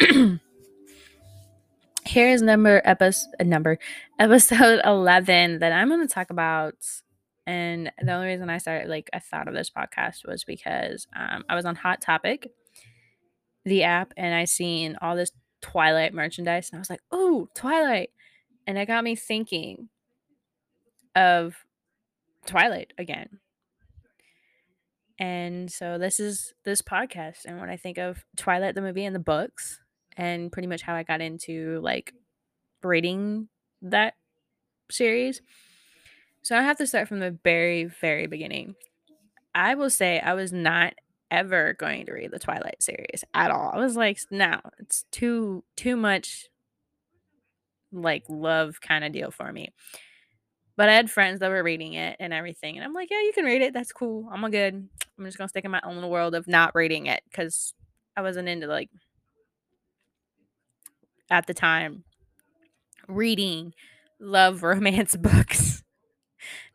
here is number episode number episode 11 that I'm going to talk about and the only reason I started like I thought of this podcast was because um, I was on Hot Topic the app and I seen all this Twilight merchandise and I was like, "Oh, Twilight." And it got me thinking of Twilight again. And so this is this podcast and when I think of Twilight the movie and the books and pretty much how I got into like reading that series. So I have to start from the very very beginning. I will say I was not ever going to read the Twilight series at all. I was like, no, it's too too much like love kind of deal for me. But I had friends that were reading it and everything, and I'm like, yeah, you can read it. That's cool. I'm a good. I'm just gonna stick in my own little world of not reading it because I wasn't into like at the time reading love romance books.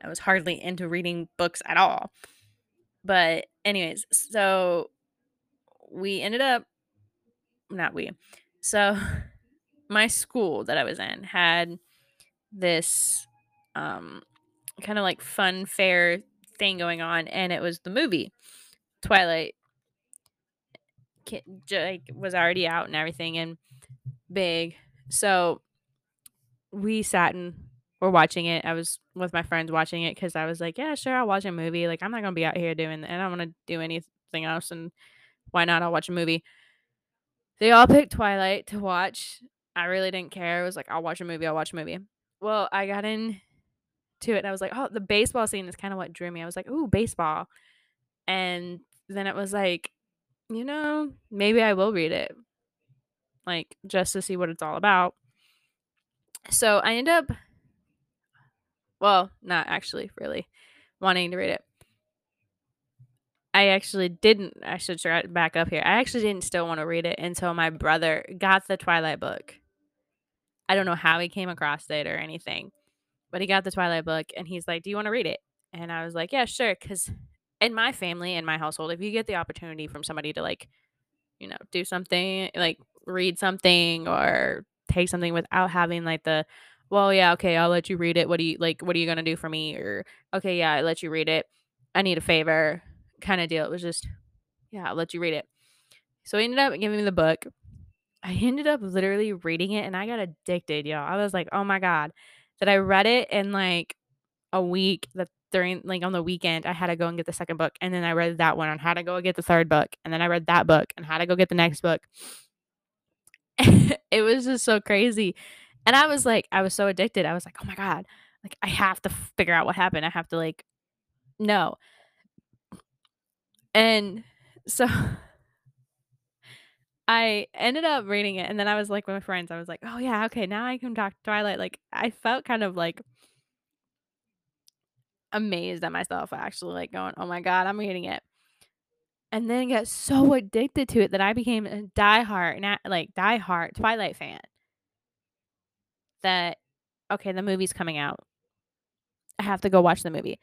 I was hardly into reading books at all. But anyways, so we ended up not we. So my school that I was in had this um kind of like fun fair thing going on and it was the movie Twilight like was already out and everything and big. So we sat and were watching it. I was with my friends watching it because I was like, yeah, sure, I'll watch a movie. Like I'm not gonna be out here doing, and I don't want to do anything else. And why not? I'll watch a movie. They all picked Twilight to watch. I really didn't care. It was like, I'll watch a movie. I'll watch a movie. Well, I got into it and I was like, oh, the baseball scene is kind of what drew me. I was like, ooh, baseball. And then it was like, you know, maybe I will read it, like just to see what it's all about. So I end up, well, not actually really wanting to read it. I actually didn't. I should try back up here. I actually didn't still want to read it until my brother got the Twilight book. I don't know how he came across it or anything, but he got the Twilight book and he's like, "Do you want to read it?" And I was like, "Yeah, sure." Because in my family, in my household, if you get the opportunity from somebody to like, you know, do something like read something or take something without having like the, well, yeah, okay, I'll let you read it. What do you like? What are you gonna do for me? Or okay, yeah, I let you read it. I need a favor kind of deal. It was just, yeah, I'll let you read it. So he ended up giving me the book. I ended up literally reading it and I got addicted, y'all. I was like, oh my God. That I read it and like a week that during like on the weekend I had to go and get the second book. And then I read that one on how to go get the third book. And then I read that book and how to go get the next book. it was just so crazy. And I was like, I was so addicted. I was like, oh my God. Like I have to figure out what happened. I have to like know. And so I ended up reading it and then I was like with my friends, I was like, oh yeah, okay, now I can talk to Twilight. Like I felt kind of like amazed at myself actually, like going, oh my God, I'm reading it. And then got so addicted to it that I became a diehard, not like diehard Twilight fan. That okay, the movie's coming out. I have to go watch the movie.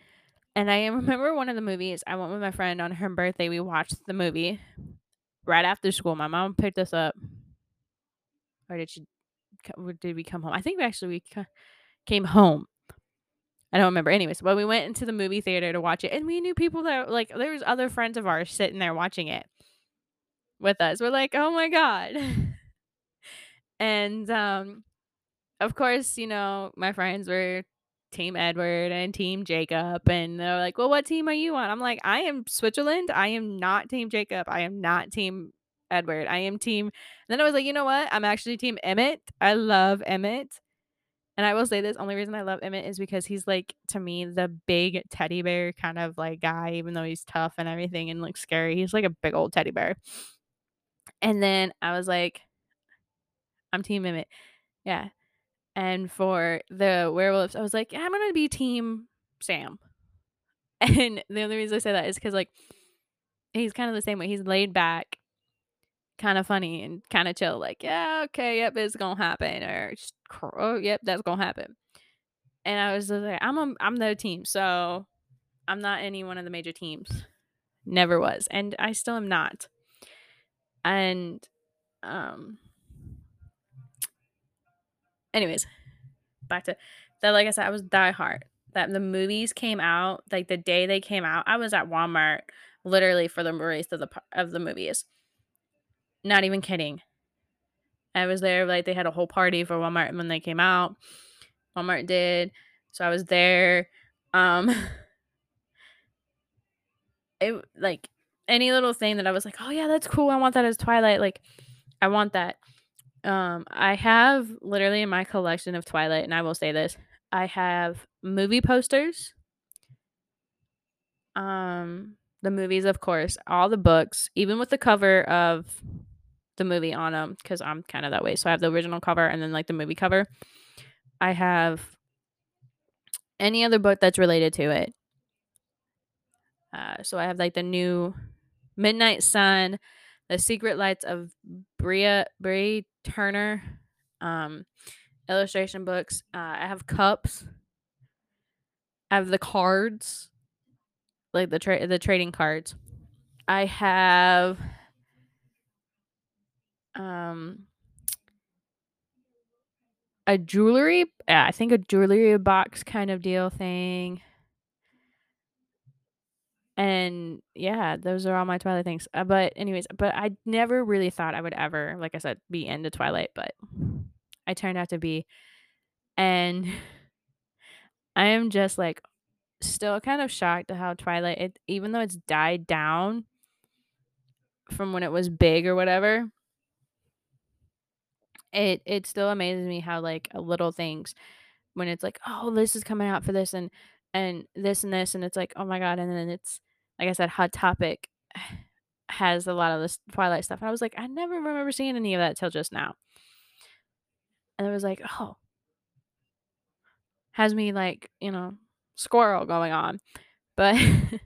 And I remember one of the movies, I went with my friend on her birthday. We watched the movie right after school. My mom picked us up. Or did she, did we come home? I think we actually we came home. I don't remember. Anyways, but we went into the movie theater to watch it. And we knew people that, like, there was other friends of ours sitting there watching it with us. We're like, oh my God. and, um, of course, you know, my friends were Team Edward and Team Jacob. And they're like, well, what team are you on? I'm like, I am Switzerland. I am not Team Jacob. I am not Team Edward. I am Team. And then I was like, you know what? I'm actually Team Emmett. I love Emmett. And I will say this only reason I love Emmett is because he's like, to me, the big teddy bear kind of like guy, even though he's tough and everything and looks scary. He's like a big old teddy bear. And then I was like, I'm Team Emmett. Yeah. And for the werewolves, I was like, I'm gonna be team Sam. And the only reason I say that is because like he's kind of the same way. He's laid back, kind of funny and kind of chill. Like, yeah, okay, yep, it's gonna happen, or oh, yep, that's gonna happen. And I was like, I'm a, I'm the team, so I'm not any one of the major teams. Never was, and I still am not. And um anyways, back to that like I said, I was die hard. That the movies came out, like the day they came out, I was at Walmart literally for the release of the of the movies. Not even kidding. I was there like they had a whole party for Walmart when they came out. Walmart did. So I was there. Um it like any little thing that I was like, "Oh yeah, that's cool. I want that as Twilight." Like I want that. Um I have literally in my collection of Twilight and I will say this, I have movie posters. Um the movies of course, all the books, even with the cover of the movie on them cuz I'm kind of that way. So I have the original cover and then like the movie cover. I have any other book that's related to it. Uh, so I have like the new Midnight Sun, The Secret Lights of Bria Bree Tanner, um, illustration books. Uh, I have cups. I have the cards, like the tra- the trading cards. I have um a jewelry, yeah, I think a jewelry box kind of deal thing. And yeah, those are all my Twilight things. Uh, but anyways, but I never really thought I would ever, like I said, be into Twilight, but I turned out to be. And I am just like still kind of shocked at how Twilight, it, even though it's died down from when it was big or whatever, it it still amazes me how like little things when it's like, oh, this is coming out for this and and this and this and it's like, oh my god, and then it's like I said, Hot Topic has a lot of this Twilight stuff. And I was like, I never remember seeing any of that till just now. And it was like, oh, has me like, you know, squirrel going on. But,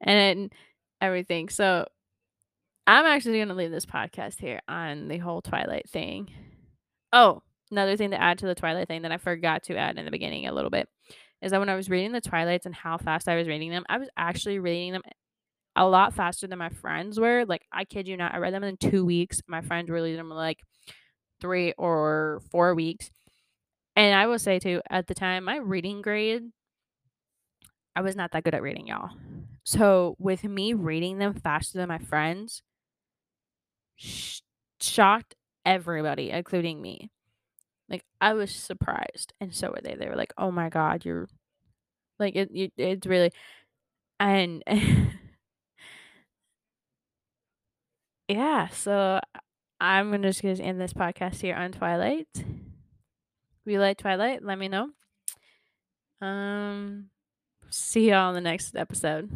and everything. So I'm actually going to leave this podcast here on the whole Twilight thing. Oh, another thing to add to the Twilight thing that I forgot to add in the beginning a little bit is that when I was reading the Twilights and how fast I was reading them, I was actually reading them a lot faster than my friends were. Like, I kid you not, I read them in two weeks. My friends were reading them like three or four weeks. And I will say, too, at the time, my reading grade, I was not that good at reading, y'all. So, with me reading them faster than my friends, sh- shocked everybody, including me. Like I was surprised, and so were they. They were like, "Oh my god, you're like it. it it's really," and yeah. So I'm gonna just gonna end this podcast here on Twilight. If you like Twilight, let me know. Um, see y'all in the next episode.